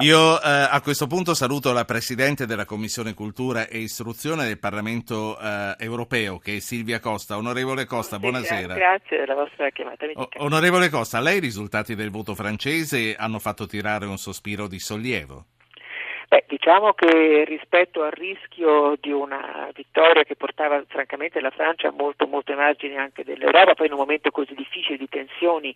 Io eh, a questo punto saluto la Presidente della Commissione Cultura e Istruzione del Parlamento eh, Europeo, che è Silvia Costa. Onorevole Costa, buonasera. Grazie della vostra chiamata. O- onorevole Costa, a lei i risultati del voto francese hanno fatto tirare un sospiro di sollievo? Diciamo che rispetto al rischio di una vittoria che portava francamente la Francia molto, molto ai margini anche dell'Europa, poi in un momento così difficile di tensioni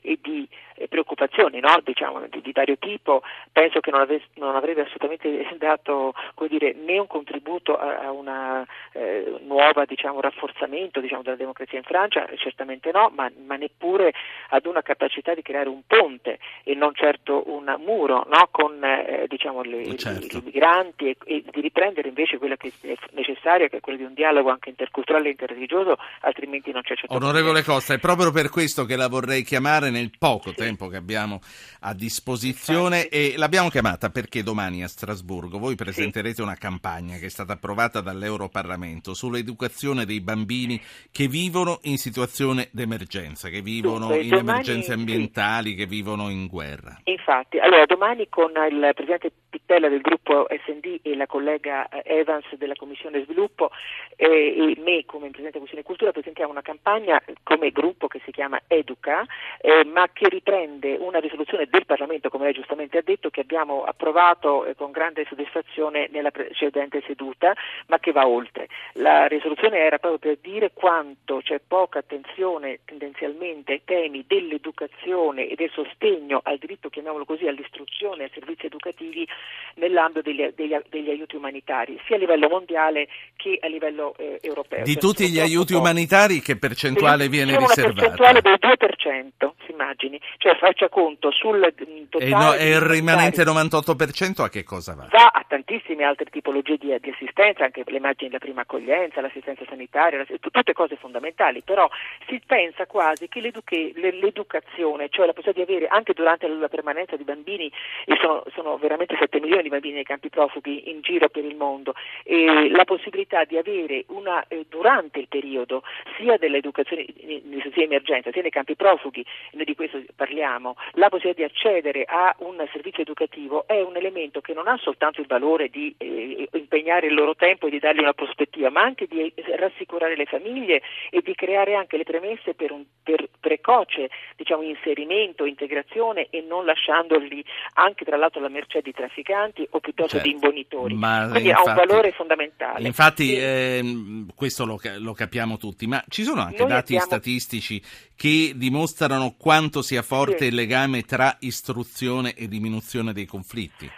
e di eh, preoccupazioni no? diciamo, di, di, vario tipo, penso che non, ave, non avrebbe assolutamente dato dire, né un contributo a, a un eh, nuovo diciamo, rafforzamento diciamo, della democrazia in Francia, certamente no, ma, ma, neppure ad una capacità di creare un ponte e non certo un muro no? con eh, diciamo, le, certo. I, migranti e, e, di riprendere invece quello che è necessario, che è quello di un dialogo anche interculturale e interreligioso, altrimenti non c'è certo. Onorevole Costa, è proprio per questo che la vorrei chiamare nel poco sì. tempo che abbiamo a disposizione Infatti. e l'abbiamo chiamata perché domani a Strasburgo voi presenterete sì. una campagna che è stata approvata dall'Europarlamento sull'educazione dei bambini che vivono in situazione d'emergenza, che vivono Dunque, in domani, emergenze ambientali, sì. che vivono in guerra. Infatti, allora domani con il Presidente Pittella del gruppo SD e la collega Evans della Commissione Sviluppo eh, e me come Presidente della Commissione Cultura presentiamo una campagna come gruppo che si chiama Educa, eh, ma che riprende una risoluzione del Parlamento, come lei giustamente ha detto, che abbiamo approvato eh, con grande soddisfazione nella precedente seduta, ma che va oltre. La risoluzione era proprio per dire quanto c'è poca attenzione tendenzialmente ai temi dell'educazione e del sostegno al diritto, chiamiamolo così, all'istruzione e ai servizi educativi nell'ambito degli, degli, degli, aiuti umanitari, sia a livello mondiale che a livello eh, europeo. Di cioè, tutti gli aiuti umanitari che percentuale viene riservata? Una percentuale del 2%, si immagini, cioè faccia conto sul totale... E, no, e il rimanente 98% a che cosa va? Va a tantissime altre tipologie di, di assistenza, anche le immagini della prima accoglienza, l'assistenza sanitaria, tutte cose fondamentali, però si pensa quasi che l'educazione, cioè la possibilità di avere anche durante la permanenza di bambini, e sono, sono veramente 7 milioni di bambini nei campi profughi in giro per il mondo, e la possibilità di avere una, eh, durante il periodo sia dell'educazione in situazioni di emergenza, sia nei campi profughi, noi di questo parliamo, la possibilità di accedere a un servizio educativo è un elemento che non ha soltanto il valore di eh, impegnare il loro tempo e di dargli una prospettiva, ma anche di rassicurare le famiglie e di creare anche le premesse per un per precoce diciamo, inserimento, integrazione e non lasciandoli anche tra l'altro alla mercé di trafficanti o piuttosto certo, di imbonitori. Quindi infatti, ha un valore fondamentale. Infatti sì. eh, questo lo, lo, capiamo tutti, ma ci sono anche Noi dati abbiamo... statistici che dimostrano quanto sia forte sì. il legame tra istruzione e diminuzione dei conflitti.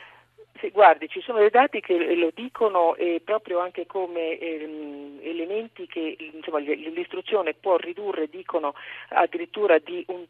Sì, guardi, ci sono dei dati che lo dicono eh, proprio anche come ehm, elementi che insomma, l'istruzione può ridurre, dicono addirittura di un,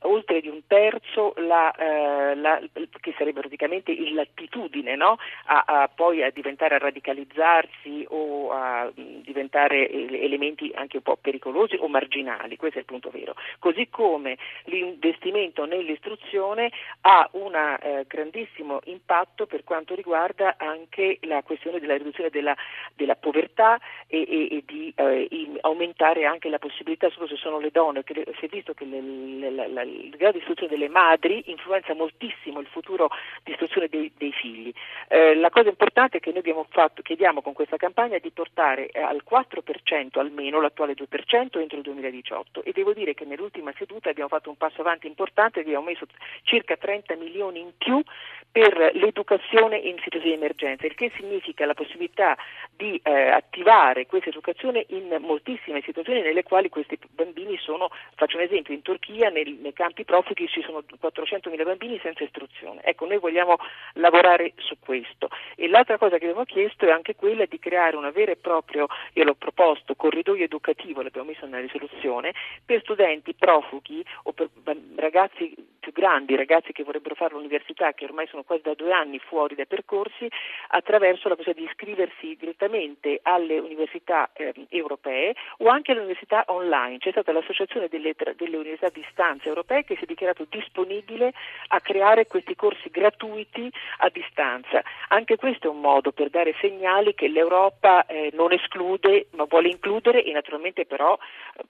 oltre di un terzo la, eh, la, che sarebbe praticamente l'attitudine no? a, a, poi a diventare a radicalizzarsi o a diventare elementi anche un po' pericolosi o marginali, questo è il punto vero. Così come l'investimento nell'istruzione ha un eh, grandissimo impatto per quanto riguarda anche la questione della riduzione della, della povertà e, e, e di eh, aumentare anche la possibilità, soprattutto se sono le donne, che si è visto che le, le, la, il grado di istruzione delle madri influenza moltissimo il futuro di istruzione dei, dei figli. Eh, la cosa importante che noi fatto, chiediamo con questa campagna è di portare eh, al 4% almeno l'attuale 2% entro il 2018 e devo dire che nell'ultima seduta abbiamo fatto un passo avanti importante, abbiamo messo circa 30 milioni in più per l'educazione in situazioni di emergenza, il che significa la possibilità di eh, attivare questa educazione in moltissime situazioni nelle quali questi bambini sono, faccio un esempio, in Turchia nel, nei campi profughi ci sono 400.000 bambini senza istruzione. Ecco, noi vogliamo lavorare su questo. E l'altra cosa che abbiamo chiesto è anche quella di creare una vera e propria, io l'ho proposto, corridoio educativo, l'abbiamo messo nella risoluzione, per studenti profughi o per ragazzi più grandi, ragazzi che vorrebbero fare l'università, che ormai sono quasi da due anni fuori dai percorsi, attraverso la possibilità di iscriversi direttamente alle università eh, europee o anche alle università online. C'è stata l'associazione delle, delle università di distanza europee che si è dichiarato disponibile a creare questi corsi gratuiti a distanza. Anche questo è un modo per dare segnali che l'Europa eh, non esclude ma vuole includere e naturalmente però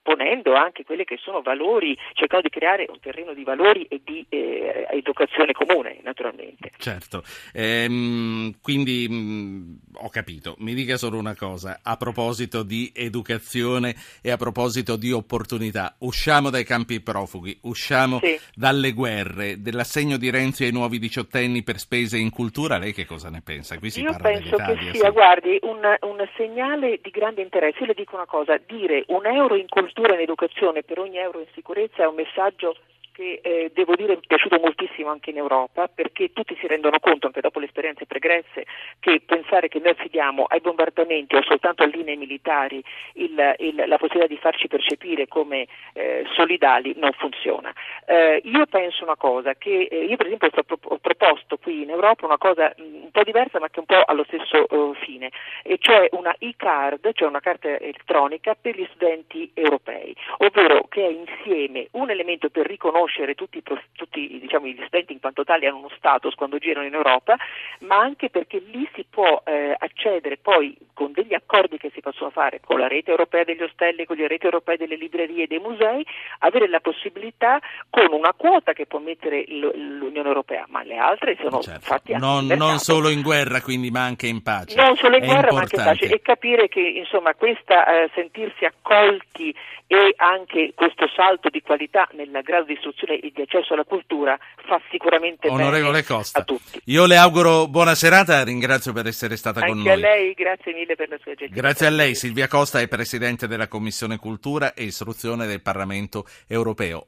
ponendo anche quelli che sono valori, cercando di creare un terreno di valori e di eh, educazione comune, naturalmente. Certo, ehm, quindi mh, mm, ho capito, mi dica solo una cosa, a proposito di educazione e a proposito di opportunità, usciamo dai campi profughi, usciamo sì. dalle guerre, dell'assegno di Renzi ai nuovi diciottenni per spese in cultura, lei che cosa ne pensa? Qui si Io penso che sia, sì. guardi, un, un segnale di grande interesse, io le dico una cosa, dire un euro in cultura e in educazione per ogni euro in sicurezza è un messaggio che eh, devo dire è piaciuto moltissimo anche in Europa perché tutti si rendono conto anche dopo le esperienze pregresse che pensare che noi affidiamo ai bombardamenti o soltanto a linee militari il, il, la possibilità di farci percepire come eh, solidali non funziona. Eh, io penso una cosa che eh, io per esempio ho proposto qui in Europa una cosa mm, un po' diversa ma che un po' allo stesso uh, fine e cioè una e-card, cioè una carta elettronica per gli studenti europei, ovvero che è insieme un elemento per riconoscere riconoscere tutti, tutti diciamo, gli studenti in quanto tali hanno uno status quando girano in Europa, ma anche perché lì si può eh, accedere poi con degli accordi che si possono fare con la rete europea degli ostelli, con le reti europee delle librerie e dei musei, avere la possibilità con una quota che può mettere l'Unione Europea, ma le altre sono certo. fatte anche non, non solo in guerra quindi, ma anche in pace. Non solo in È guerra, importante. ma anche in pace e capire che insomma questa eh, sentirsi accolti e anche questo salto di qualità nel grado di istruzione e di accesso alla cultura fa sicuramente Onorevole bene Costa, a tutti. Io le auguro buona serata, ringrazio per essere stata anche con noi. Anche a lei, grazie mille per la sua gentilezza. Grazie a lei, Silvia Costa è Presidente della Commissione Cultura e Istruzione del Parlamento Europeo.